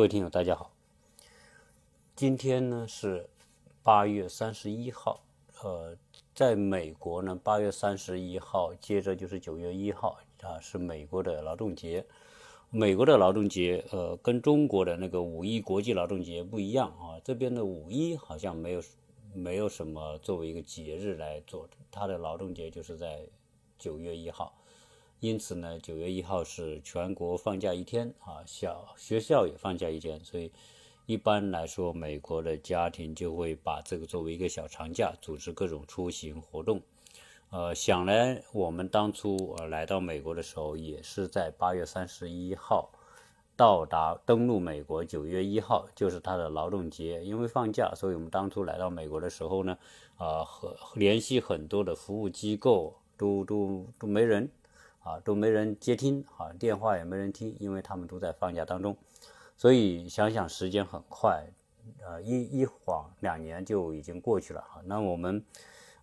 各位听友，大家好。今天呢是八月三十一号，呃，在美国呢，八月三十一号接着就是九月一号啊，是美国的劳动节。美国的劳动节，呃，跟中国的那个五一国际劳动节不一样啊。这边的五一好像没有没有什么作为一个节日来做，它的劳动节就是在九月一号。因此呢，九月一号是全国放假一天啊，小学校也放假一天，所以一般来说，美国的家庭就会把这个作为一个小长假，组织各种出行活动。呃，想来我们当初呃来到美国的时候，也是在八月三十一号到达登陆美国，九月一号就是他的劳动节，因为放假，所以我们当初来到美国的时候呢，啊和联系很多的服务机构都都都没人。啊，都没人接听，啊，电话也没人听，因为他们都在放假当中，所以想想时间很快，呃，一一晃两年就已经过去了啊。那我们，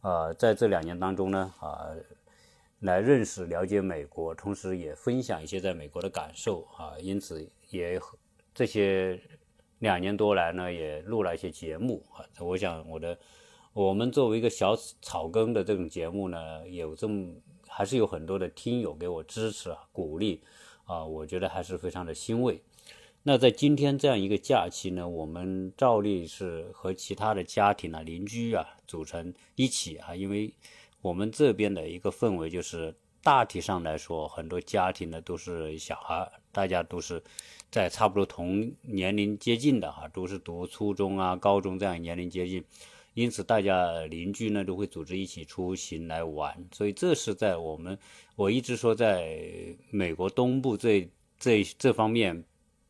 呃，在这两年当中呢，啊，来认识了解美国，同时也分享一些在美国的感受啊，因此也这些两年多来呢，也录了一些节目啊。我想我的我们作为一个小草根的这种节目呢，有这么。还是有很多的听友给我支持啊，鼓励啊，我觉得还是非常的欣慰。那在今天这样一个假期呢，我们照例是和其他的家庭啊、邻居啊组成一起啊，因为我们这边的一个氛围就是大体上来说，很多家庭呢都是小孩，大家都是在差不多同年龄接近的哈，都是读初中啊、高中这样年龄接近。因此，大家邻居呢都会组织一起出行来玩，所以这是在我们我一直说，在美国东部这这这方面，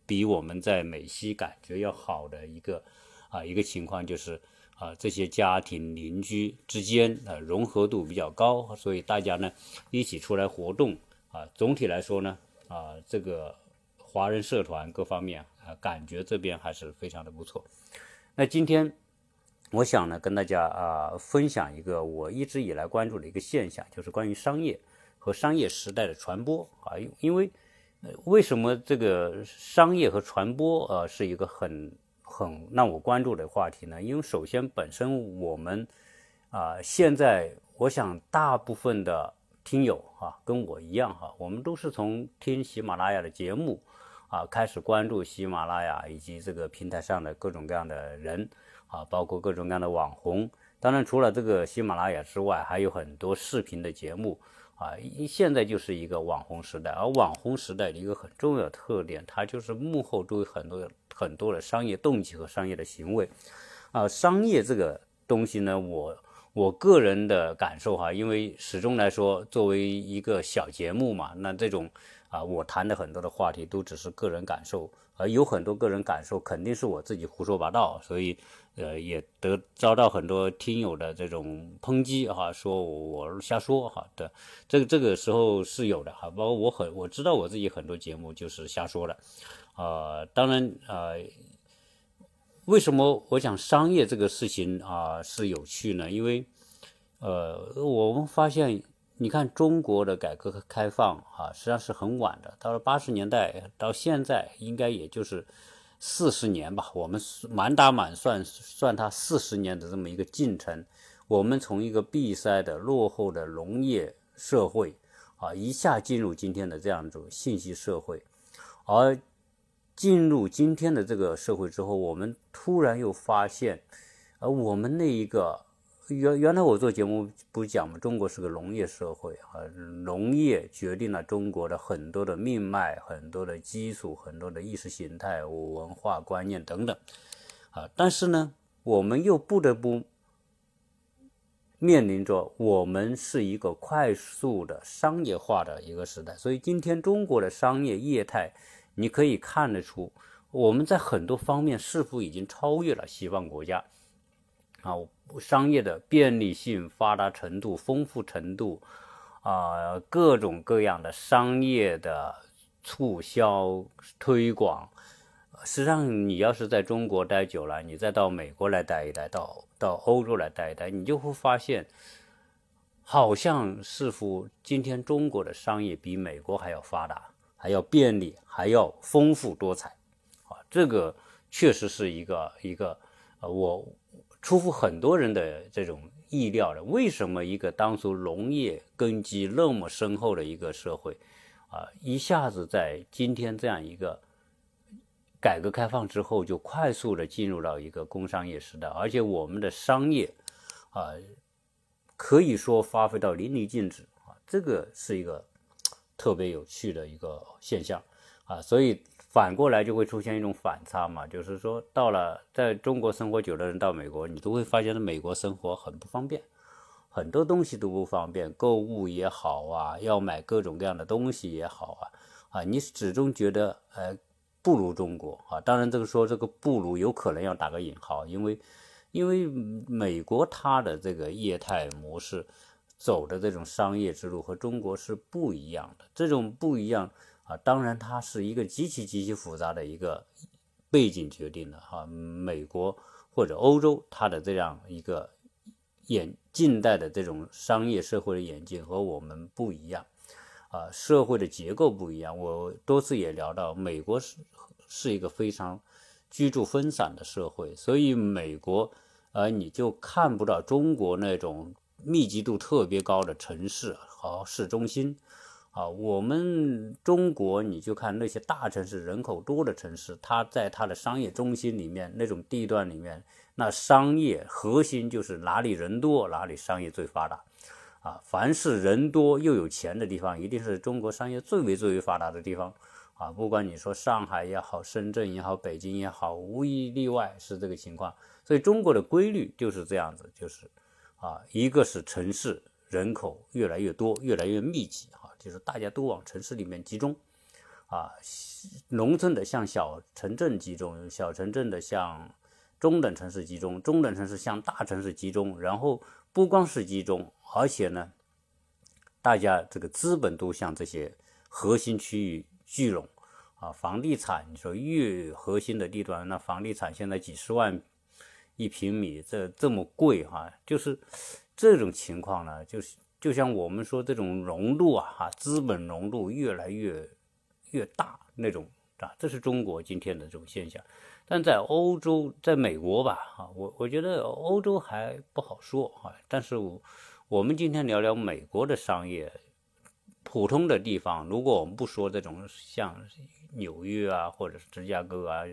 比我们在美西感觉要好的一个啊一个情况，就是啊这些家庭邻居之间啊融合度比较高，所以大家呢一起出来活动啊，总体来说呢啊这个华人社团各方面啊感觉这边还是非常的不错。那今天。我想呢，跟大家啊分享一个我一直以来关注的一个现象，就是关于商业和商业时代的传播啊。因为为什么这个商业和传播呃是一个很很让我关注的话题呢？因为首先本身我们啊现在我想大部分的听友啊跟我一样哈，我们都是从听喜马拉雅的节目啊开始关注喜马拉雅以及这个平台上的各种各样的人。啊，包括各种各样的网红，当然除了这个喜马拉雅之外，还有很多视频的节目啊。现在就是一个网红时代，而网红时代的一个很重要的特点，它就是幕后都有很多很多的商业动机和商业的行为。啊，商业这个东西呢，我我个人的感受哈，因为始终来说，作为一个小节目嘛，那这种啊，我谈的很多的话题都只是个人感受，而有很多个人感受肯定是我自己胡说八道，所以。呃，也得遭到很多听友的这种抨击哈，说我瞎说哈的，这个这个时候是有的哈，包括我很我知道我自己很多节目就是瞎说的，啊，当然啊，为什么我讲商业这个事情啊是有趣呢？因为呃，我们发现，你看中国的改革开放啊，实际上是很晚的，到了八十年代到现在，应该也就是。四十年吧，我们满打满算算它四十年的这么一个进程，我们从一个闭塞的落后的农业社会啊，一下进入今天的这样一种信息社会，而进入今天的这个社会之后，我们突然又发现，而我们那一个。原原来我做节目不讲嘛，中国是个农业社会啊，农业决定了中国的很多的命脉、很多的基础、很多的意识形态、文化观念等等啊。但是呢，我们又不得不面临着我们是一个快速的商业化的一个时代，所以今天中国的商业业态，你可以看得出，我们在很多方面似乎已经超越了西方国家啊。商业的便利性、发达程度、丰富程度，啊，各种各样的商业的促销推广，实际上你要是在中国待久了，你再到美国来待一待，到到欧洲来待一待，你就会发现，好像似乎今天中国的商业比美国还要发达，还要便利，还要丰富多彩，啊，这个确实是一个一个呃，我出乎很多人的这种意料的。为什么一个当初农业根基那么深厚的一个社会，啊，一下子在今天这样一个改革开放之后，就快速的进入到一个工商业时代，而且我们的商业啊，可以说发挥到淋漓尽致啊，这个是一个特别有趣的一个现象啊，所以。反过来就会出现一种反差嘛，就是说到了在中国生活久的人到美国，你都会发现美国生活很不方便，很多东西都不方便，购物也好啊，要买各种各样的东西也好啊，啊，你始终觉得呃不如中国啊。当然这个说这个不如有可能要打个引号，因为因为美国它的这个业态模式走的这种商业之路和中国是不一样的，这种不一样。啊，当然，它是一个极其极其复杂的一个背景决定的哈。美国或者欧洲，它的这样一个演近代的这种商业社会的演进和我们不一样啊，社会的结构不一样。我多次也聊到，美国是是一个非常居住分散的社会，所以美国呃你就看不到中国那种密集度特别高的城市和市中心。啊，我们中国你就看那些大城市、人口多的城市，它在它的商业中心里面那种地段里面，那商业核心就是哪里人多，哪里商业最发达。啊，凡是人多又有钱的地方，一定是中国商业最为最为发达的地方。啊，不管你说上海也好，深圳也好，北京也好，无一例外是这个情况。所以中国的规律就是这样子，就是啊，一个是城市人口越来越多，越来越密集啊。就是大家都往城市里面集中，啊，农村的向小城镇集中，小城镇的向中等城市集中，中等城市向大城市集中，然后不光是集中，而且呢，大家这个资本都向这些核心区域聚拢，啊，房地产你说越核心的地段，那房地产现在几十万一平米，这这么贵哈，就是这种情况呢，就是。就像我们说这种融入啊，哈，资本融入越来越越大那种啊，这是中国今天的这种现象。但在欧洲，在美国吧，哈，我我觉得欧洲还不好说哈。但是我们今天聊聊美国的商业，普通的地方，如果我们不说这种像纽约啊，或者是芝加哥啊。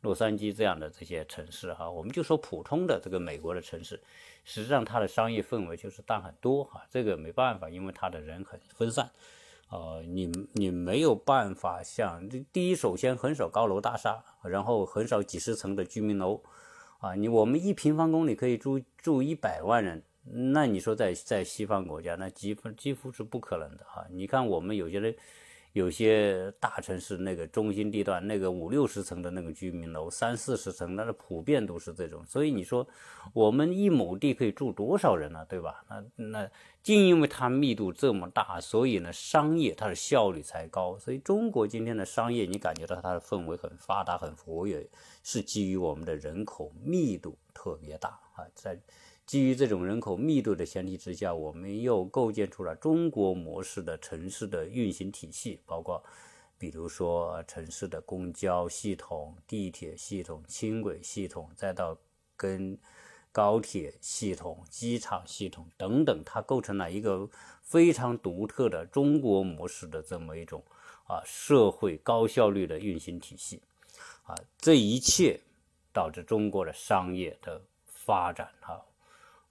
洛杉矶这样的这些城市哈，我们就说普通的这个美国的城市，实际上它的商业氛围就是淡很多哈。这个没办法，因为它的人很分散，呃，你你没有办法像第一，首先很少高楼大厦，然后很少几十层的居民楼，啊，你我们一平方公里可以住住一百万人，那你说在在西方国家，那几乎几乎是不可能的哈。你看我们有些人。有些大城市那个中心地段，那个五六十层的那个居民楼，三四十层，那是普遍都是这种。所以你说我们一亩地可以住多少人呢？对吧？那那正因为它密度这么大，所以呢，商业它的效率才高。所以中国今天的商业，你感觉到它的氛围很发达、很活跃，是基于我们的人口密度特别大啊，在。基于这种人口密度的前提之下，我们又构建出了中国模式的城市的运行体系，包括，比如说城市的公交系统、地铁系统、轻轨系统，再到跟高铁系统、机场系统等等，它构成了一个非常独特的中国模式的这么一种啊社会高效率的运行体系，啊，这一切导致中国的商业的发展啊。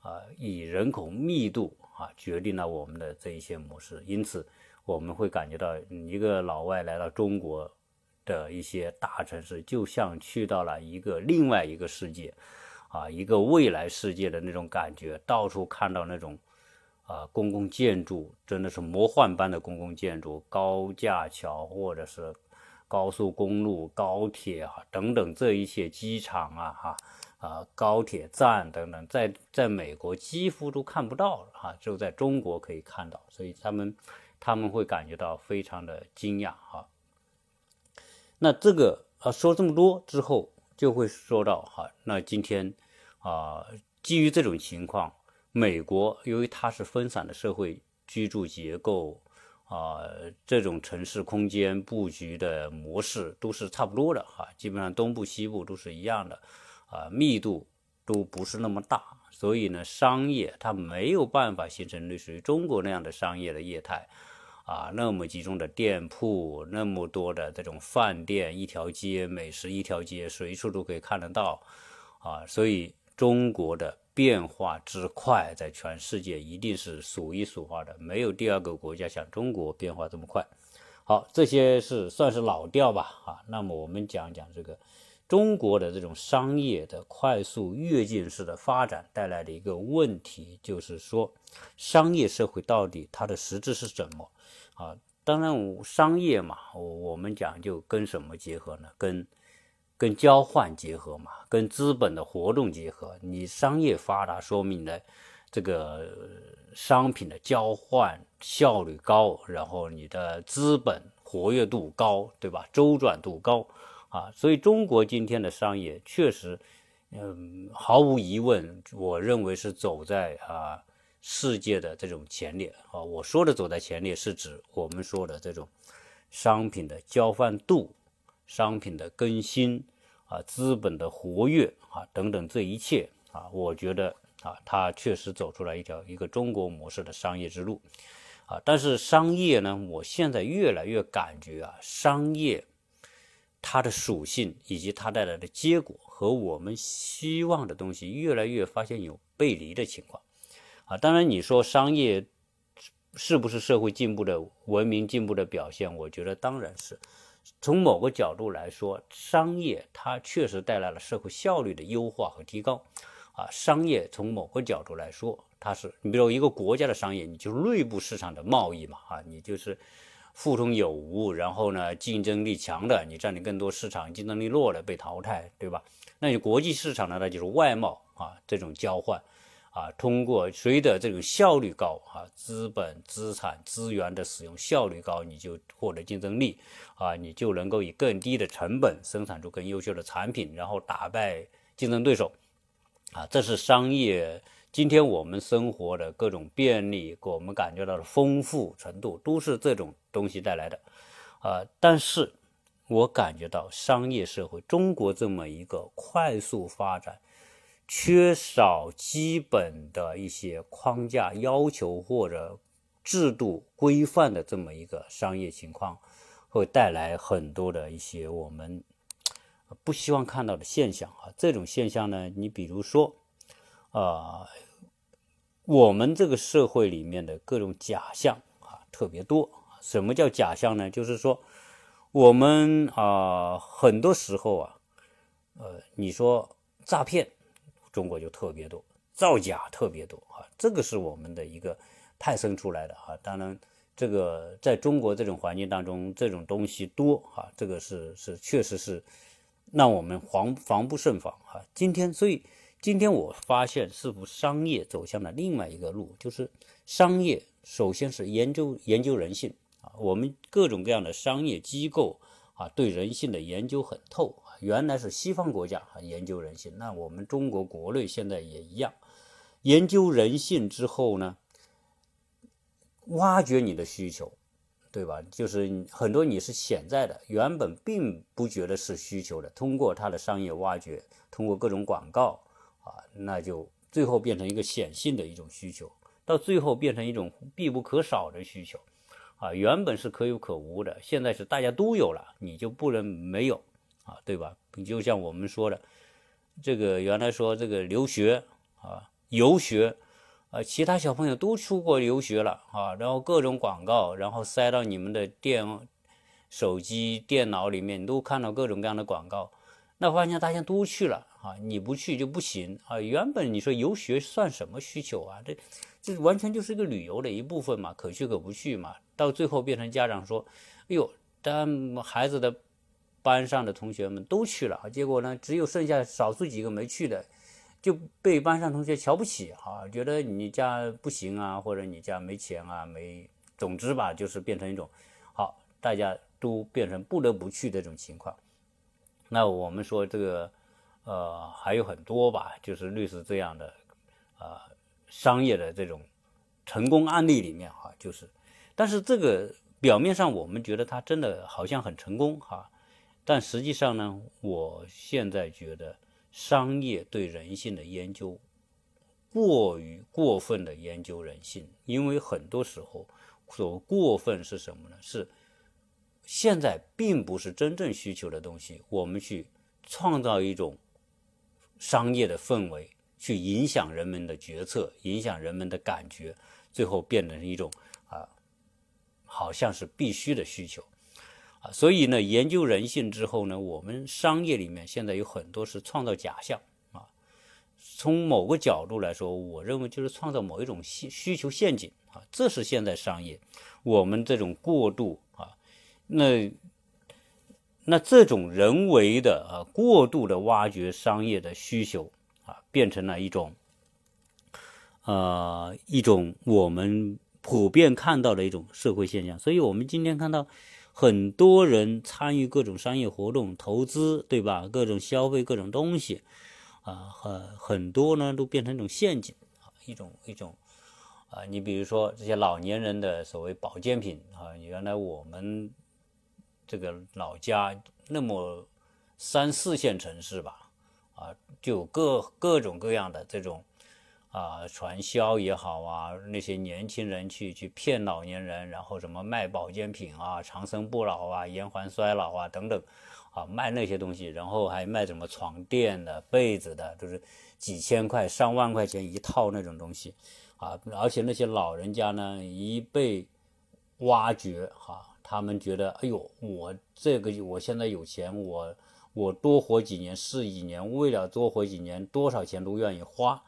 啊，以人口密度啊决定了我们的这一些模式，因此我们会感觉到一个老外来到中国的一些大城市，就像去到了一个另外一个世界，啊，一个未来世界的那种感觉，到处看到那种啊公共建筑，真的是魔幻般的公共建筑，高架桥或者是高速公路、高铁啊等等这一些机场啊哈。啊高铁站等等，在在美国几乎都看不到了哈，只有在中国可以看到，所以他们他们会感觉到非常的惊讶哈。那这个啊说这么多之后，就会说到哈，那今天啊，基于这种情况，美国由于它是分散的社会居住结构啊，这种城市空间布局的模式都是差不多的哈，基本上东部西部都是一样的，啊，密度都不是那么大，所以呢，商业它没有办法形成类似于中国那样的商业的业态，啊，那么集中的店铺，那么多的这种饭店，一条街美食一条街，随处都可以看得到，啊，所以中国的。变化之快，在全世界一定是数一数二的，没有第二个国家像中国变化这么快。好，这些是算是老调吧，啊，那么我们讲讲这个中国的这种商业的快速跃进式的发展带来的一个问题，就是说商业社会到底它的实质是什么？啊，当然商业嘛，我我们讲就跟什么结合呢？跟跟交换结合嘛，跟资本的活动结合。你商业发达，说明呢，这个商品的交换效率高，然后你的资本活跃度高，对吧？周转度高啊，所以中国今天的商业确实，嗯，毫无疑问，我认为是走在啊世界的这种前列啊。我说的走在前列，是指我们说的这种商品的交换度。商品的更新啊，资本的活跃啊，等等，这一切啊，我觉得啊，它确实走出来一条一个中国模式的商业之路啊。但是商业呢，我现在越来越感觉啊，商业它的属性以及它带来的结果和我们希望的东西越来越发现有背离的情况啊。当然，你说商业是不是社会进步的文明进步的表现？我觉得当然是。从某个角度来说，商业它确实带来了社会效率的优化和提高，啊，商业从某个角度来说，它是你比如一个国家的商业，你就内部市场的贸易嘛，啊，你就是互通有无，然后呢，竞争力强的你占领更多市场，竞争力弱的被淘汰，对吧？那你国际市场呢，那就是外贸啊，这种交换。啊，通过谁的这种效率高啊，资本、资产、资源的使用效率高，你就获得竞争力啊，你就能够以更低的成本生产出更优秀的产品，然后打败竞争对手啊，这是商业。今天我们生活的各种便利，给我们感觉到的丰富程度，都是这种东西带来的啊。但是我感觉到商业社会，中国这么一个快速发展。缺少基本的一些框架要求或者制度规范的这么一个商业情况，会带来很多的一些我们不希望看到的现象啊。这种现象呢，你比如说，啊，我们这个社会里面的各种假象啊特别多。什么叫假象呢？就是说，我们啊很多时候啊，呃，你说诈骗。中国就特别多，造假特别多啊，这个是我们的一个派生出来的啊。当然，这个在中国这种环境当中，这种东西多啊，这个是是确实是让我们防防不胜防啊。今天，所以今天我发现，似乎商业走向了另外一个路，就是商业首先是研究研究人性啊，我们各种各样的商业机构啊，对人性的研究很透。原来是西方国家研究人性，那我们中国国内现在也一样，研究人性之后呢，挖掘你的需求，对吧？就是很多你是潜在的，原本并不觉得是需求的，通过它的商业挖掘，通过各种广告啊，那就最后变成一个显性的一种需求，到最后变成一种必不可少的需求，啊，原本是可有可无的，现在是大家都有了，你就不能没有。啊，对吧？你就像我们说的，这个原来说这个留学啊、游学啊，其他小朋友都出国留学了啊，然后各种广告，然后塞到你们的电、手机、电脑里面，都看到各种各样的广告，那发现大家都去了啊，你不去就不行啊。原本你说游学算什么需求啊？这这完全就是一个旅游的一部分嘛，可去可不去嘛。到最后变成家长说：“哎呦，但孩子的。”班上的同学们都去了，结果呢，只有剩下少数几个没去的，就被班上同学瞧不起啊，觉得你家不行啊，或者你家没钱啊，没，总之吧，就是变成一种，好，大家都变成不得不去这种情况。那我们说这个，呃，还有很多吧，就是类似这样的，呃，商业的这种成功案例里面哈，就是但是这个表面上我们觉得它真的好像很成功哈，但实际上呢，我现在觉得商业对人性的研究过于过分的研究人性，因为很多时候所过分是什么呢？是现在并不是真正需求的东西，我们去创造一种商业的氛围。去影响人们的决策，影响人们的感觉，最后变成一种啊，好像是必须的需求啊。所以呢，研究人性之后呢，我们商业里面现在有很多是创造假象啊。从某个角度来说，我认为就是创造某一种需需求陷阱啊。这是现在商业我们这种过度，那那这种人为的啊过度的挖掘商业的需求。啊，变成了一种，呃，一种我们普遍看到的一种社会现象。所以，我们今天看到很多人参与各种商业活动、投资，对吧？各种消费各种东西，啊，很很多呢都变成一种陷阱啊，一种一种啊。你比如说这些老年人的所谓保健品啊，原来我们这个老家那么三四线城市吧。啊，就各各种各样的这种啊传销也好啊，那些年轻人去去骗老年人，然后什么卖保健品啊、长生不老啊、延缓衰老啊等等，啊卖那些东西，然后还卖什么床垫的、被子的，都是几千块、上万块钱一套那种东西，啊，而且那些老人家呢，一被挖掘哈，他们觉得，哎呦，我这个我现在有钱，我。我多活几年是几年，为了多活几年，多少钱都愿意花，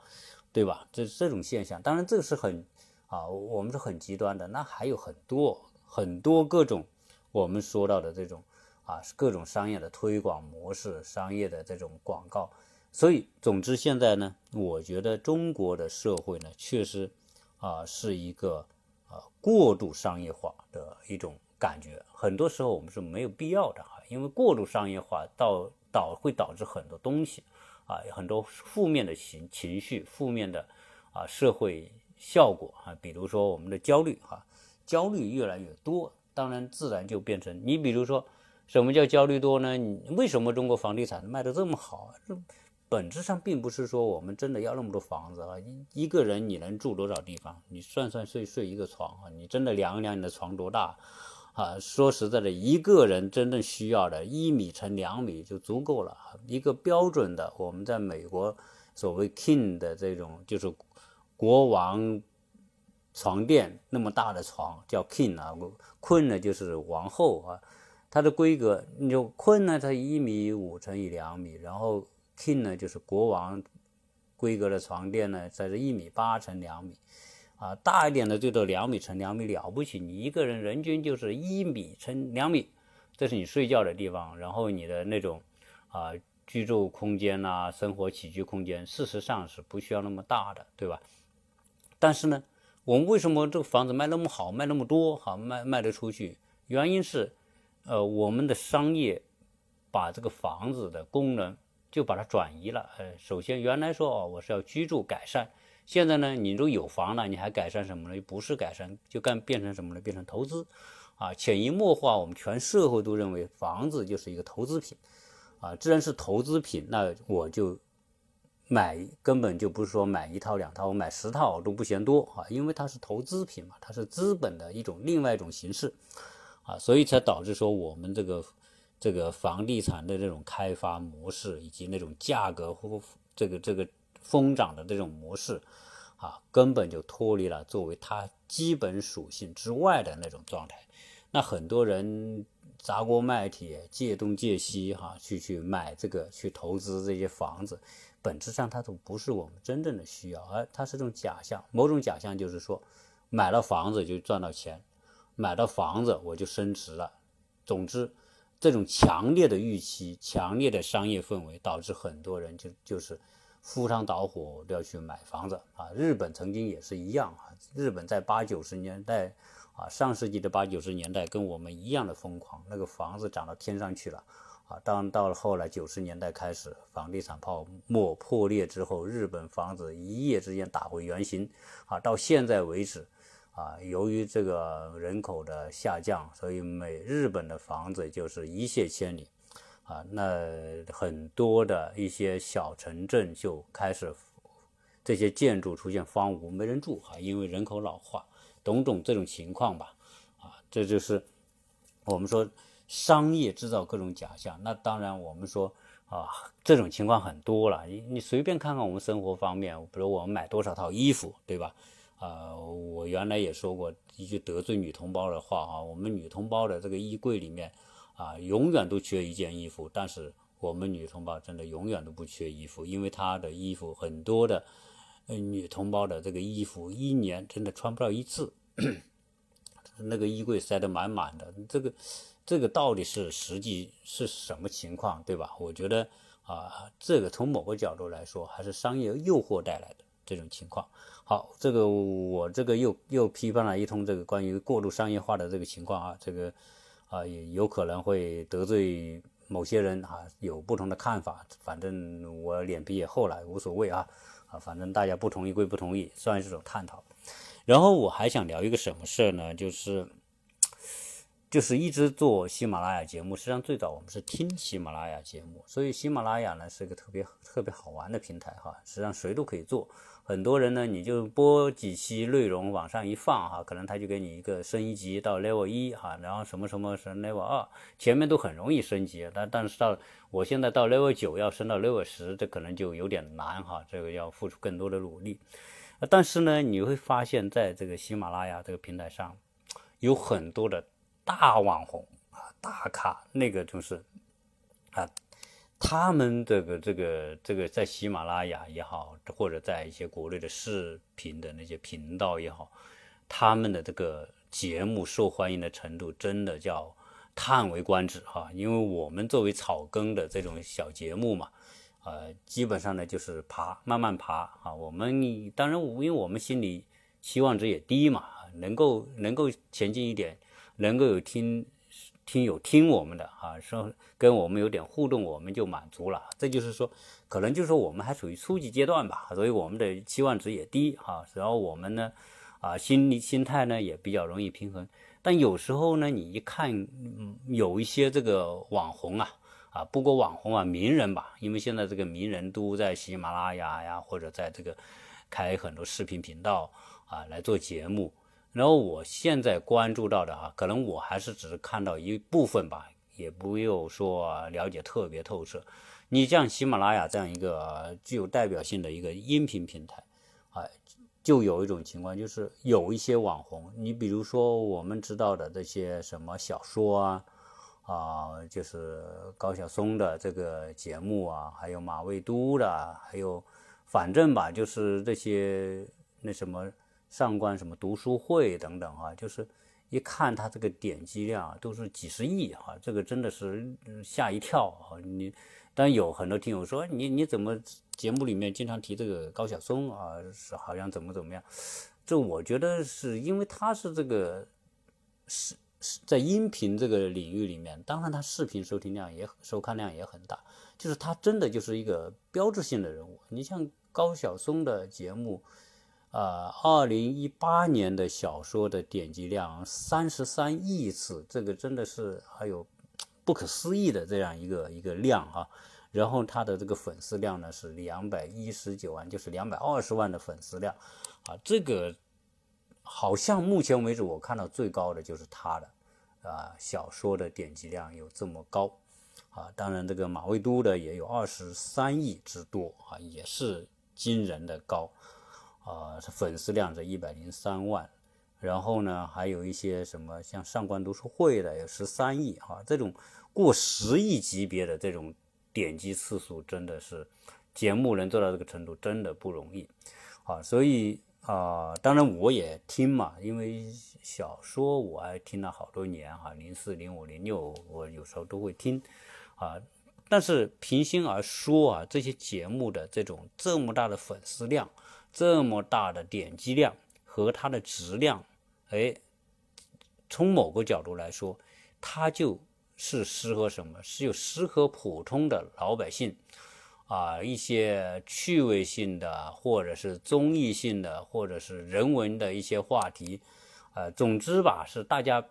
对吧？这这种现象，当然这个是很啊，我们是很极端的。那还有很多很多各种我们说到的这种啊，各种商业的推广模式，商业的这种广告。所以，总之现在呢，我觉得中国的社会呢，确实啊是一个啊过度商业化的一种感觉。很多时候我们是没有必要的哈。因为过度商业化，导导会导致很多东西，啊，很多负面的情情绪、负面的啊社会效果啊，比如说我们的焦虑哈，焦虑越来越多，当然自然就变成你比如说什么叫焦虑多呢？你为什么中国房地产卖的这么好？这本质上并不是说我们真的要那么多房子啊，一一个人你能住多少地方？你算算睡睡一个床啊，你真的量一量你的床多大？啊，说实在的，一个人真正需要的一米乘两米就足够了。一个标准的，我们在美国所谓 king 的这种，就是国王床垫那么大的床叫 king 啊，queen 呢就是王后啊。它的规格，你就 queen 呢，它一米五乘以两米，然后 king 呢就是国王规格的床垫呢，在这一米八乘两米。啊，大一点的最多两米乘两米了不起，你一个人人均就是一米乘两米，这是你睡觉的地方，然后你的那种啊居住空间呐，生活起居空间，事实上是不需要那么大的，对吧？但是呢，我们为什么这个房子卖那么好，卖那么多，好卖卖得出去？原因是，呃，我们的商业把这个房子的功能就把它转移了。呃，首先原来说哦，我是要居住改善。现在呢，你都有房了，你还改善什么呢？不是改善，就干变成什么呢？变成投资，啊，潜移默化，我们全社会都认为房子就是一个投资品，啊，既然是投资品，那我就买，根本就不是说买一套两套，我买十套都不嫌多啊，因为它是投资品嘛，它是资本的一种另外一种形式，啊，所以才导致说我们这个这个房地产的这种开发模式以及那种价格或这个这个。疯涨的这种模式，啊，根本就脱离了作为它基本属性之外的那种状态。那很多人砸锅卖铁、借东借西，哈，去去买这个，去投资这些房子，本质上它都不是我们真正的需要，而它是种假象。某种假象就是说，买了房子就赚到钱，买了房子我就升值了。总之，这种强烈的预期、强烈的商业氛围，导致很多人就就是。赴汤蹈火都要去买房子啊！日本曾经也是一样啊！日本在八九十年代啊，上世纪的八九十年代跟我们一样的疯狂，那个房子涨到天上去了啊！当到了后来九十年代开始，房地产泡沫破裂之后，日本房子一夜之间打回原形啊！到现在为止啊，由于这个人口的下降，所以美日本的房子就是一泻千里，啊，那很多的一些小城镇就开始这些建筑出现荒芜，没人住啊，因为人口老化，种种这种情况吧，啊，这就是我们说商业制造各种假象。那当然，我们说啊，这种情况很多了，你你随便看看我们生活方面，比如我们买多少套衣服，对吧？啊，我原来也说过一句得罪女同胞的话啊，我们女同胞的这个衣柜里面啊，永远都缺一件衣服，但是我们女同胞真的永远都不缺衣服，因为她的衣服很多的，呃，女同胞的这个衣服一年真的穿不到一次，那个衣柜塞得满满的，这个这个到底是实际是什么情况，对吧？我觉得啊，这个从某个角度来说，还是商业诱惑带来的。这种情况，好，这个我这个又又批判了一通这个关于过度商业化的这个情况啊，这个啊也有可能会得罪某些人啊，有不同的看法，反正我脸皮也厚了，无所谓啊啊，反正大家不同意归不同意，算是种探讨。然后我还想聊一个什么事呢？就是就是一直做喜马拉雅节目，实际上最早我们是听喜马拉雅节目，所以喜马拉雅呢是个特别特别好玩的平台哈，实际上谁都可以做。很多人呢，你就播几期内容往上一放哈，可能他就给你一个升一级到 level 一哈，然后什么什么是 level 二，前面都很容易升级，但但是到我现在到 level 九要升到 level 十，这可能就有点难哈，这个要付出更多的努力。但是呢，你会发现在这个喜马拉雅这个平台上，有很多的大网红啊、大咖，那个就是啊。他们这个这个这个在喜马拉雅也好，或者在一些国内的视频的那些频道也好，他们的这个节目受欢迎的程度真的叫叹为观止哈。因为我们作为草根的这种小节目嘛，呃，基本上呢就是爬，慢慢爬啊。我们当然，因为我们心里期望值也低嘛，能够能够前进一点，能够有听。听友听我们的啊，说跟我们有点互动，我们就满足了。这就是说，可能就是说我们还处于初级阶段吧，所以我们的期望值也低哈。然后我们呢，啊，心理心态呢也比较容易平衡。但有时候呢，你一看，嗯，有一些这个网红啊，啊，不过网红啊，名人吧，因为现在这个名人都在喜马拉雅呀，或者在这个开很多视频频道啊来做节目。然后我现在关注到的啊，可能我还是只是看到一部分吧，也不用说了解特别透彻。你像喜马拉雅这样一个具有代表性的一个音频平台，啊，就有一种情况，就是有一些网红，你比如说我们知道的这些什么小说啊，啊，就是高晓松的这个节目啊，还有马未都的，还有反正吧，就是这些那什么。上官什么读书会等等啊，就是一看他这个点击量都是几十亿哈，这个真的是吓一跳啊！你但有很多听友说你你怎么节目里面经常提这个高晓松啊，是好像怎么怎么样？这我觉得是因为他是这个是是在音频这个领域里面，当然他视频收听量也收看量也很大，就是他真的就是一个标志性的人物。你像高晓松的节目。呃，二零一八年的小说的点击量三十三亿次，这个真的是还有不可思议的这样一个一个量啊。然后他的这个粉丝量呢是两百一十九万，就是两百二十万的粉丝量啊。这个好像目前为止我看到最高的就是他的啊小说的点击量有这么高啊。当然，这个马未都的也有二十三亿之多啊，也是惊人的高。啊，粉丝量是一百零三万，然后呢，还有一些什么像上官读书会的有十三亿啊，这种过十亿级别的这种点击次数，真的是节目能做到这个程度，真的不容易啊。所以啊，当然我也听嘛，因为小说我还听了好多年哈，零四、零五、零六，我有时候都会听啊。但是平心而说啊，这些节目的这种这么大的粉丝量。这么大的点击量和它的质量，哎，从某个角度来说，它就是适合什么？是有适合普通的老百姓啊一些趣味性的，或者是综艺性的，或者是人文的一些话题，呃，总之吧，是大家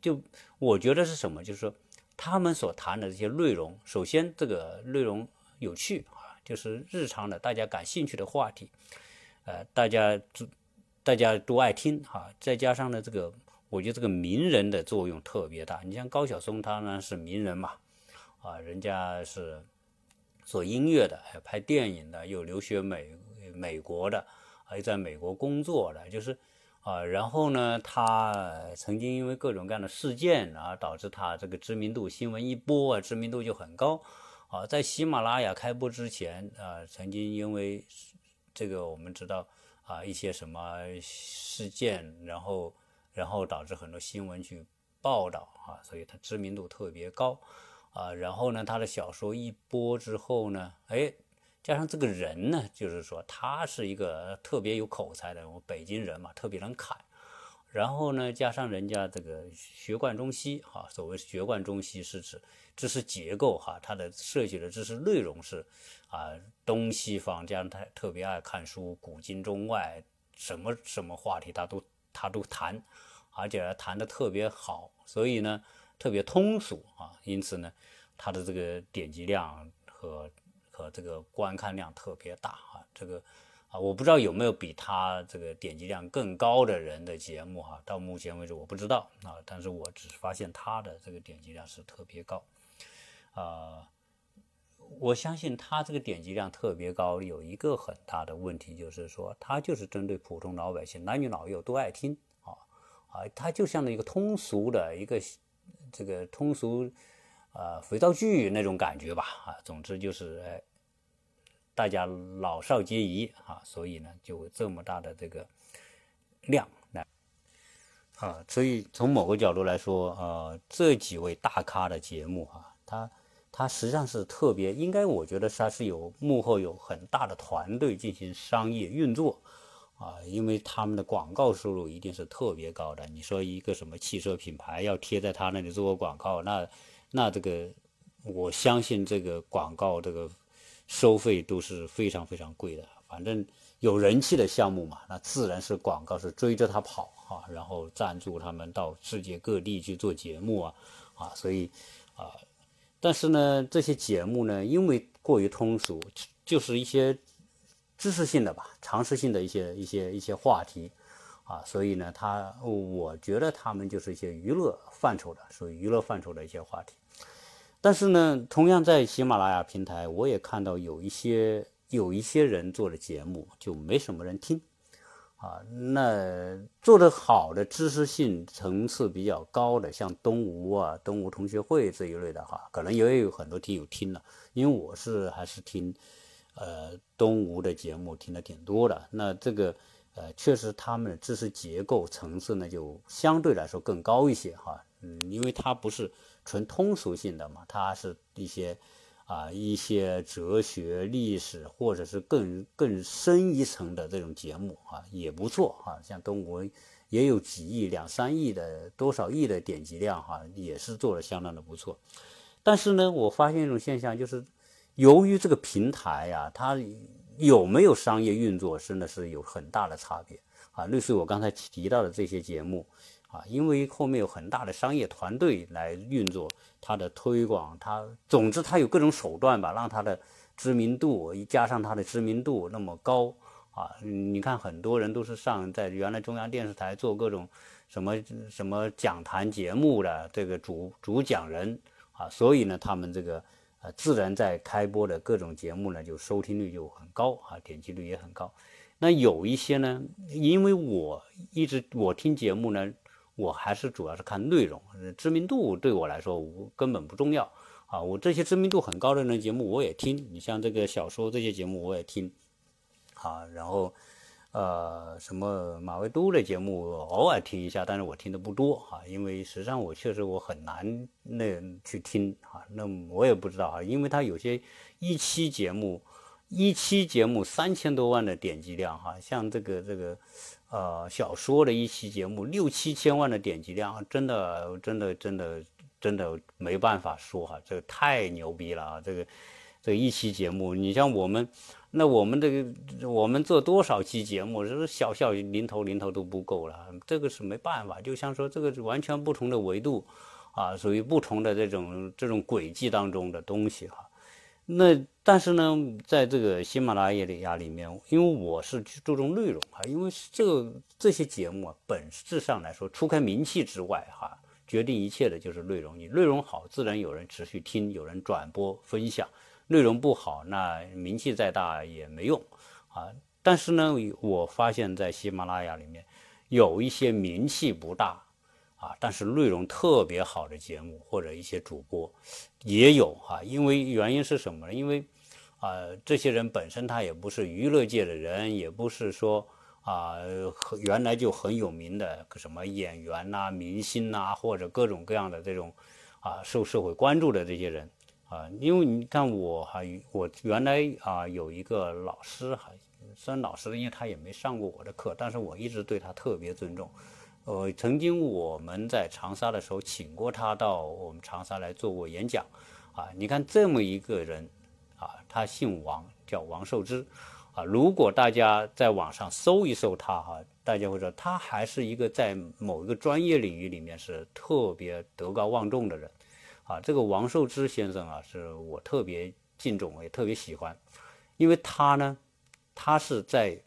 就我觉得是什么，就是说他们所谈的这些内容，首先这个内容有趣啊，就是日常的大家感兴趣的话题，呃，大家大家都爱听哈，再加上呢这个。我觉得这个名人的作用特别大。你像高晓松，他呢是名人嘛，啊，人家是做音乐的，还拍电影的，又留学美美国的，还在美国工作的，就是啊，然后呢，他曾经因为各种各样的事件啊，导致他这个知名度，新闻一播啊，知名度就很高啊。在喜马拉雅开播之前啊，曾经因为这个我们知道啊一些什么事件，然后。然后导致很多新闻去报道啊，所以他知名度特别高啊。然后呢，他的小说一播之后呢，哎，加上这个人呢，就是说他是一个特别有口才的，我北京人嘛，特别能侃。然后呢，加上人家这个学贯中西哈，所谓学贯中西是指知识结构哈，他的涉及的知识内容是啊东西方，这样他特别爱看书，古今中外什么什么话题他都。他都谈，而且谈的特别好，所以呢特别通俗啊，因此呢他的这个点击量和和这个观看量特别大啊，这个啊我不知道有没有比他这个点击量更高的人的节目哈，到目前为止我不知道啊，但是我只是发现他的这个点击量是特别高，啊。我相信他这个点击量特别高，有一个很大的问题，就是说他就是针对普通老百姓，男女老幼都爱听啊啊，他就像一个通俗的一个这个通俗呃肥皂剧那种感觉吧啊，总之就是哎，大家老少皆宜啊，所以呢就这么大的这个量来啊，所以从某个角度来说啊，这几位大咖的节目啊，他。它实际上是特别，应该我觉得它是有幕后有很大的团队进行商业运作，啊，因为他们的广告收入一定是特别高的。你说一个什么汽车品牌要贴在他那里做广告，那那这个我相信这个广告这个收费都是非常非常贵的。反正有人气的项目嘛，那自然是广告是追着他跑啊，然后赞助他们到世界各地去做节目啊，啊，所以啊。但是呢，这些节目呢，因为过于通俗，就是一些知识性的吧，常识性的一些一些一些话题，啊，所以呢，他我觉得他们就是一些娱乐范畴的，属于娱乐范畴的一些话题。但是呢，同样在喜马拉雅平台，我也看到有一些有一些人做的节目就没什么人听。啊，那做的好的知识性层次比较高的，像东吴啊、东吴同学会这一类的哈，可能也有很多听友听了。因为我是还是听，呃，东吴的节目听的挺多的。那这个，呃，确实他们的知识结构层次呢，就相对来说更高一些哈。嗯，因为它不是纯通俗性的嘛，它是一些。啊，一些哲学、历史，或者是更更深一层的这种节目啊，也不错啊。像东吴也有几亿、两三亿的多少亿的点击量哈，也是做的相当的不错。但是呢，我发现一种现象，就是由于这个平台呀，它有没有商业运作，真的是有很大的差别啊。类似我刚才提到的这些节目。啊，因为后面有很大的商业团队来运作它的推广，它总之它有各种手段吧，让它的知名度一加上它的知名度那么高啊，你看很多人都是上在原来中央电视台做各种什么什么讲坛节目的这个主主讲人啊，所以呢，他们这个呃自然在开播的各种节目呢，就收听率就很高啊，点击率也很高。那有一些呢，因为我一直我听节目呢。我还是主要是看内容，知名度对我来说我根本不重要啊！我这些知名度很高的人节目我也听，你像这个小说这些节目我也听，啊，然后呃什么马未都的节目偶尔听一下，但是我听的不多啊，因为实际上我确实我很难那去听啊，那我也不知道啊，因为他有些一期节目一期节目三千多万的点击量哈，像这个这个。呃，小说的一期节目六七千万的点击量，真的，真的，真的，真的没办法说哈，这个太牛逼了啊！这个，这一期节目，你像我们，那我们这个我们做多少期节目，这是小小零头零头都不够了，这个是没办法。就像说这个是完全不同的维度，啊，属于不同的这种这种轨迹当中的东西哈。那但是呢，在这个喜马拉雅里面，因为我是注重内容哈，因为这个这些节目啊，本质上来说，除开名气之外哈，决定一切的就是内容。你内容好，自然有人持续听，有人转播分享；内容不好，那名气再大也没用啊。但是呢，我发现，在喜马拉雅里面，有一些名气不大。啊，但是内容特别好的节目或者一些主播也有哈，因为原因是什么呢？因为啊，这些人本身他也不是娱乐界的人，也不是说啊原来就很有名的什么演员呐、明星呐，或者各种各样的这种啊受社会关注的这些人啊。因为你看我哈，我原来啊有一个老师哈，虽然老师因为他也没上过我的课，但是我一直对他特别尊重。呃，曾经我们在长沙的时候，请过他到我们长沙来做过演讲，啊，你看这么一个人，啊，他姓王，叫王寿之，啊，如果大家在网上搜一搜他，哈，大家会说他还是一个在某一个专业领域里面是特别德高望重的人，啊，这个王寿之先生啊，是我特别敬重，也特别喜欢，因为他呢，他是在。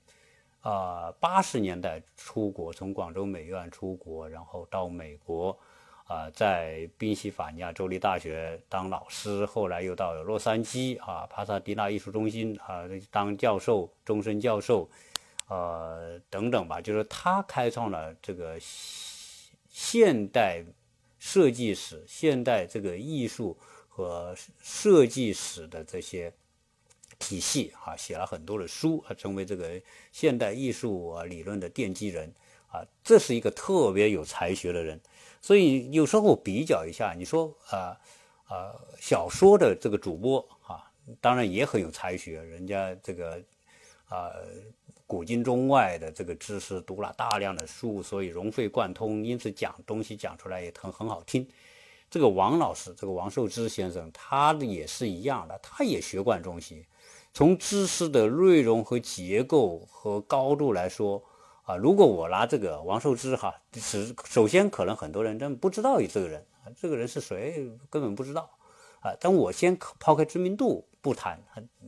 啊，八十年代出国，从广州美院出国，然后到美国，啊，在宾夕法尼亚州立大学当老师，后来又到洛杉矶啊，帕萨迪纳艺术中心啊当教授，终身教授，呃，等等吧，就是他开创了这个现代设计史、现代这个艺术和设计史的这些。体系啊，写了很多的书啊，成为这个现代艺术啊理论的奠基人啊，这是一个特别有才学的人。所以有时候比较一下，你说啊啊小说的这个主播啊，当然也很有才学，人家这个啊古今中外的这个知识读了大量的书，所以融会贯通，因此讲东西讲出来也很很好听。这个王老师，这个王寿之先生，他也是一样的，他也学贯中西。从知识的内容和结构和高度来说，啊，如果我拿这个王寿之哈，是首先可能很多人真不知道这个人，这个人是谁根本不知道，啊，但我先抛开知名度不谈，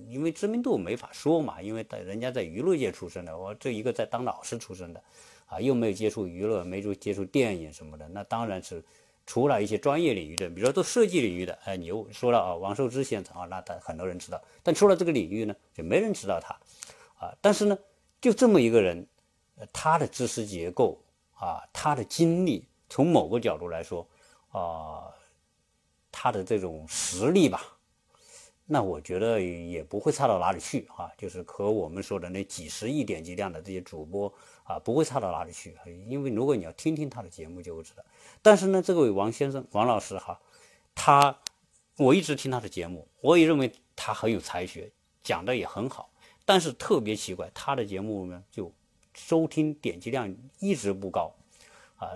因为知名度没法说嘛，因为人家在娱乐界出身的，我这一个在当老师出身的，啊，又没有接触娱乐，没有接触电影什么的，那当然是。除了一些专业领域的，比如说做设计领域的，哎，你又说了啊，王寿之先生啊，那他很多人知道。但除了这个领域呢，就没人知道他，啊，但是呢，就这么一个人，他的知识结构啊，他的经历，从某个角度来说，啊，他的这种实力吧。那我觉得也不会差到哪里去哈，就是和我们说的那几十亿点击量的这些主播啊，不会差到哪里去。因为如果你要听听他的节目，就会知道。但是呢，这位王先生、王老师哈，他我一直听他的节目，我也认为他很有才学，讲的也很好。但是特别奇怪，他的节目呢，就收听点击量一直不高啊。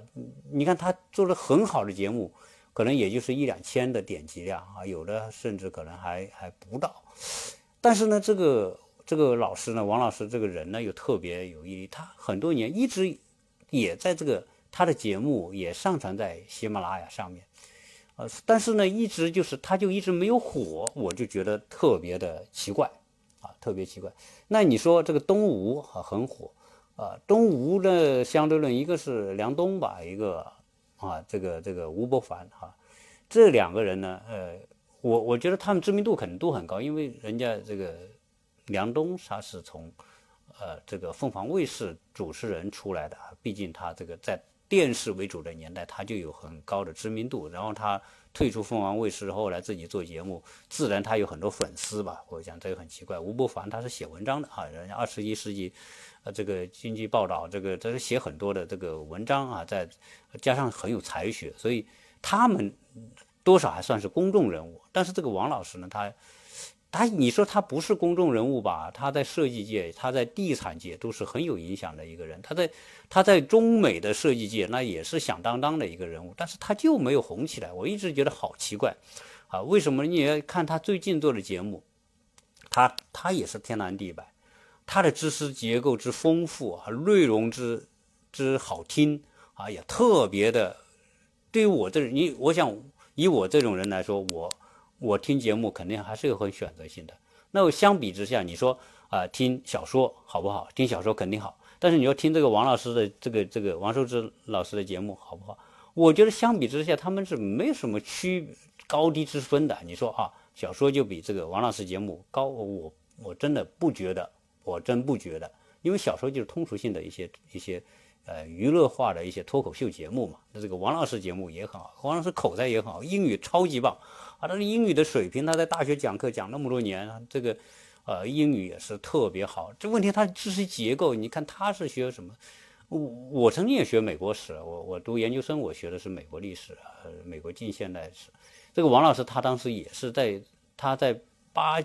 你看他做了很好的节目。可能也就是一两千的点击量啊，有的甚至可能还还不到。但是呢，这个这个老师呢，王老师这个人呢，又特别有意义。他很多年一直也在这个他的节目也上传在喜马拉雅上面，呃，但是呢，一直就是他就一直没有火，我就觉得特别的奇怪啊，特别奇怪。那你说这个东吴啊很火啊，东吴的相对论一个是梁冬吧，一个。啊，这个这个吴伯凡哈，这两个人呢，呃，我我觉得他们知名度肯定都很高，因为人家这个梁冬他是从呃这个凤凰卫视主持人出来的，毕竟他这个在电视为主的年代，他就有很高的知名度。然后他退出凤凰卫视，后来自己做节目，自然他有很多粉丝吧。我讲这个很奇怪，吴伯凡他是写文章的啊，人家二十一世纪。呃，这个经济报道，这个都是写很多的这个文章啊，在加上很有才学，所以他们多少还算是公众人物。但是这个王老师呢，他他你说他不是公众人物吧？他在设计界，他在地产界都是很有影响的一个人。他在他在中美的设计界，那也是响当当的一个人物。但是他就没有红起来，我一直觉得好奇怪啊！为什么？你要看他最近做的节目他他也是天南地北，他的知识结构之丰富啊，内容之之好听啊，也特别的。对于我这你，我想以我这种人来说，我我听节目肯定还是有很选择性的。那相比之下，你说啊，听小说好不好？听小说肯定好。但是你要听这个王老师的这个这个王寿之老师的节目好不好？我觉得相比之下，他们是没有什么区高低之分的。你说啊，小说就比这个王老师节目高，我我真的不觉得，我真不觉得，因为小说就是通俗性的一些一些呃娱乐化的一些脱口秀节目嘛。那这个王老师节目也很好，王老师口才也很好，英语超级棒他的英语的水平，他在大学讲课讲那么多年，这个。呃，英语也是特别好。这问题，他知识结构，你看他是学什么？我我曾经也学美国史，我我读研究生，我学的是美国历史，呃，美国近现代史。这个王老师他当时也是在他在八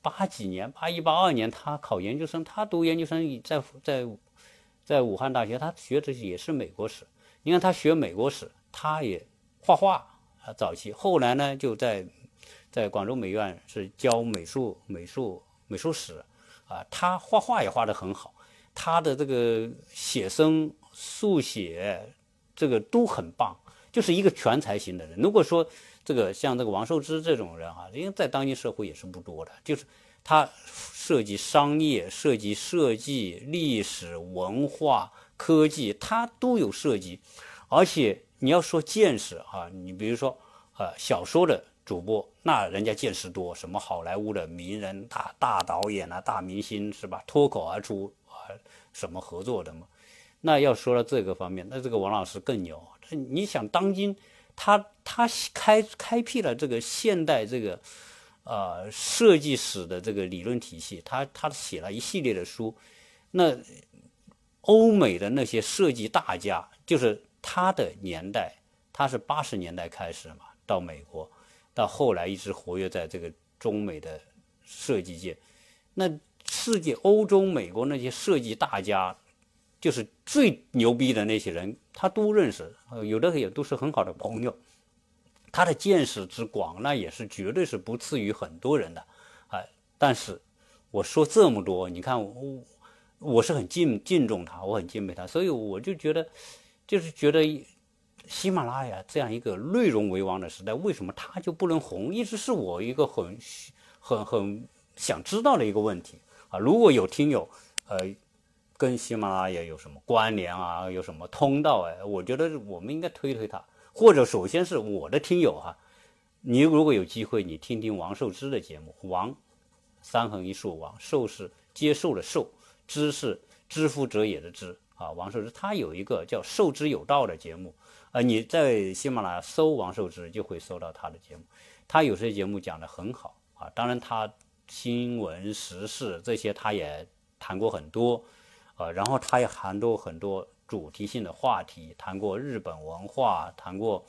八几年，八一八二年，他考研究生，他读研究生在在在武汉大学，他学的也是美国史。你看他学美国史，他也画画，啊早期，后来呢就在。在广州美院是教美术、美术、美术史，啊，他画画也画得很好，他的这个写生、速写，这个都很棒，就是一个全才型的人。如果说这个像这个王寿之这种人啊，因为在当今社会也是不多的，就是他涉及商业、涉及设计、历史文化、科技，他都有涉及，而且你要说见识啊，你比如说呃小说的。主播那人家见识多，什么好莱坞的名人、大大导演啊、大明星是吧？脱口而出啊，什么合作的嘛？那要说到这个方面，那这个王老师更牛。你想，当今他他开开辟了这个现代这个呃设计史的这个理论体系，他他写了一系列的书。那欧美的那些设计大家，就是他的年代，他是八十年代开始嘛，到美国。到后来一直活跃在这个中美的设计界，那世界欧洲、美国那些设计大家，就是最牛逼的那些人，他都认识，有的也都是很好的朋友。他的见识之广，那也是绝对是不次于很多人的，哎。但是我说这么多，你看我我是很敬敬重他，我很敬佩他，所以我就觉得，就是觉得。喜马拉雅这样一个内容为王的时代，为什么它就不能红？一直是我一个很、很、很想知道的一个问题啊！如果有听友，呃，跟喜马拉雅有什么关联啊，有什么通道哎，我觉得我们应该推推它。或者，首先是我的听友哈，你如果有机会，你听听王寿之的节目，王三横一竖王寿是接受的受，知是知夫者也的知啊，王寿之他有一个叫受之有道的节目。啊，你在喜马拉雅搜王寿之就会搜到他的节目，他有些节目讲得很好啊。当然，他新闻时事这些他也谈过很多，呃，然后他也谈过很多主题性的话题，谈过日本文化，谈过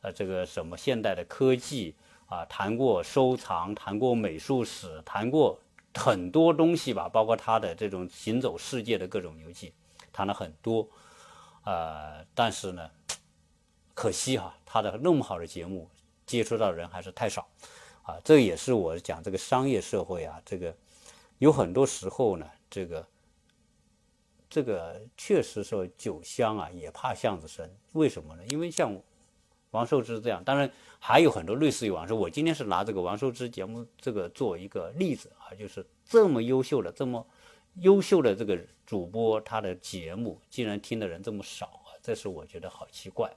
呃这个什么现代的科技啊，谈过收藏，谈过美术史，谈过很多东西吧，包括他的这种行走世界的各种游记，谈了很多，呃，但是呢。可惜哈，他的那么好的节目，接触到的人还是太少，啊，这也是我讲这个商业社会啊，这个有很多时候呢，这个这个确实说酒香啊也怕巷子深，为什么呢？因为像王寿之这样，当然还有很多类似于王寿，我今天是拿这个王寿之节目这个做一个例子啊，就是这么优秀的这么优秀的这个主播，他的节目竟然听的人这么少啊，这是我觉得好奇怪。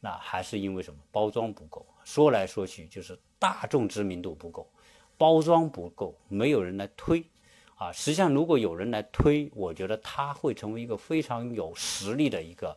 那还是因为什么？包装不够。说来说去就是大众知名度不够，包装不够，没有人来推。啊，实际上如果有人来推，我觉得他会成为一个非常有实力的一个，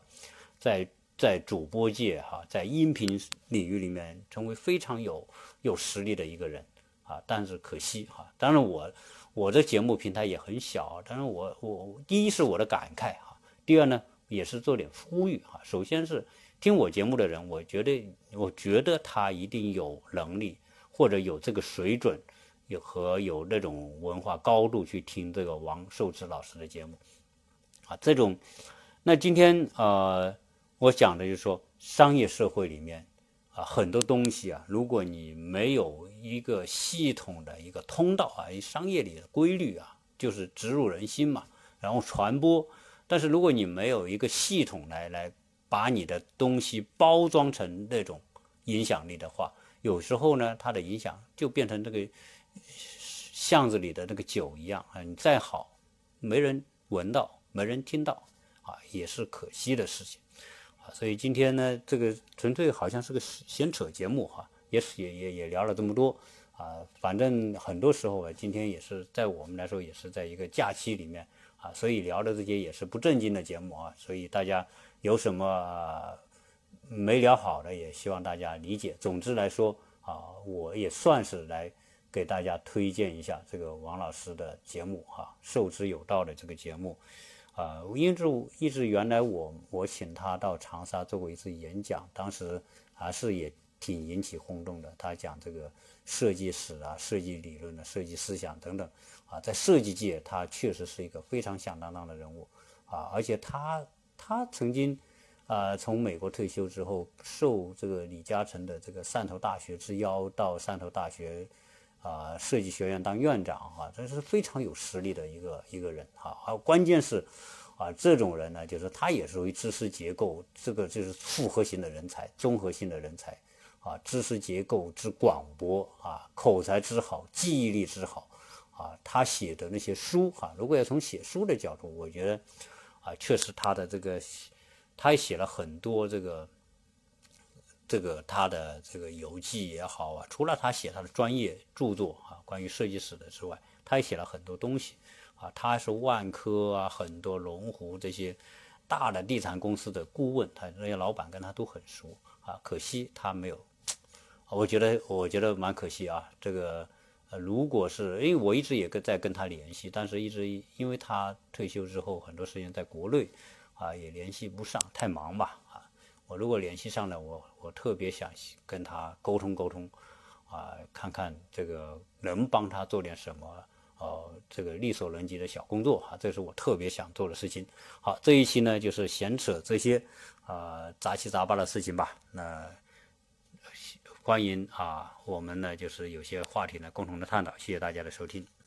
在在主播界哈，在音频领域里面成为非常有有实力的一个人。啊，但是可惜哈。当然我我的节目平台也很小，当然我我第一是我的感慨哈，第二呢也是做点呼吁哈。首先是。听我节目的人，我觉得，我觉得他一定有能力，或者有这个水准，有和有那种文化高度去听这个王寿之老师的节目，啊，这种，那今天呃，我讲的就是说，商业社会里面啊，很多东西啊，如果你没有一个系统的一个通道啊，商业里的规律啊，就是植入人心嘛，然后传播。但是如果你没有一个系统来来把你的东西包装成那种影响力的话，有时候呢，它的影响就变成这个巷子里的那个酒一样啊，你再好，没人闻到，没人听到啊，也是可惜的事情。所以今天呢，这个纯粹好像是个闲扯节目哈，也是也也也聊了这么多啊。反正很多时候啊，今天也是在我们来说也是在一个假期里面啊，所以聊的这些也是不正经的节目啊。所以大家有什么没聊好的，也希望大家理解。总之来说啊，我也算是来给大家推荐一下这个王老师的节目哈，受之有道的这个节目。啊，一直一直原来我我请他到长沙做过一次演讲，当时还是也挺引起轰动的。他讲这个设计史啊、设计理论的设计思想等等，啊，在设计界他确实是一个非常响当当的人物啊。而且他他曾经啊从美国退休之后，受这个李嘉诚的这个汕头大学之邀，到汕头大学啊设计学院当院长啊，这是非常有实力的一个一个人啊。关键是。啊，这种人呢，就是他也属于知识结构，这个就是复合型的人才，综合性的人才，啊，知识结构之广博啊，口才之好，记忆力之好，啊，他写的那些书哈，如果要从写书的角度，我觉得，啊，确实他的这个，他也写了很多这个，这个他的这个游记也好啊，除了他写他的专业著作啊，关于设计史的之外，他也写了很多东西。啊，他是万科啊，很多龙湖这些大的地产公司的顾问，他那些老板跟他都很熟啊。可惜他没有，我觉得我觉得蛮可惜啊。这个呃，如果是因为我一直也跟在跟他联系，但是一直因为他退休之后很多时间在国内啊，也联系不上，太忙吧啊。我如果联系上了，我我特别想跟他沟通沟通啊，看看这个能帮他做点什么。哦，这个力所能及的小工作啊，这是我特别想做的事情。好，这一期呢就是闲扯这些啊杂七杂八的事情吧。那欢迎啊，我们呢就是有些话题呢共同的探讨。谢谢大家的收听。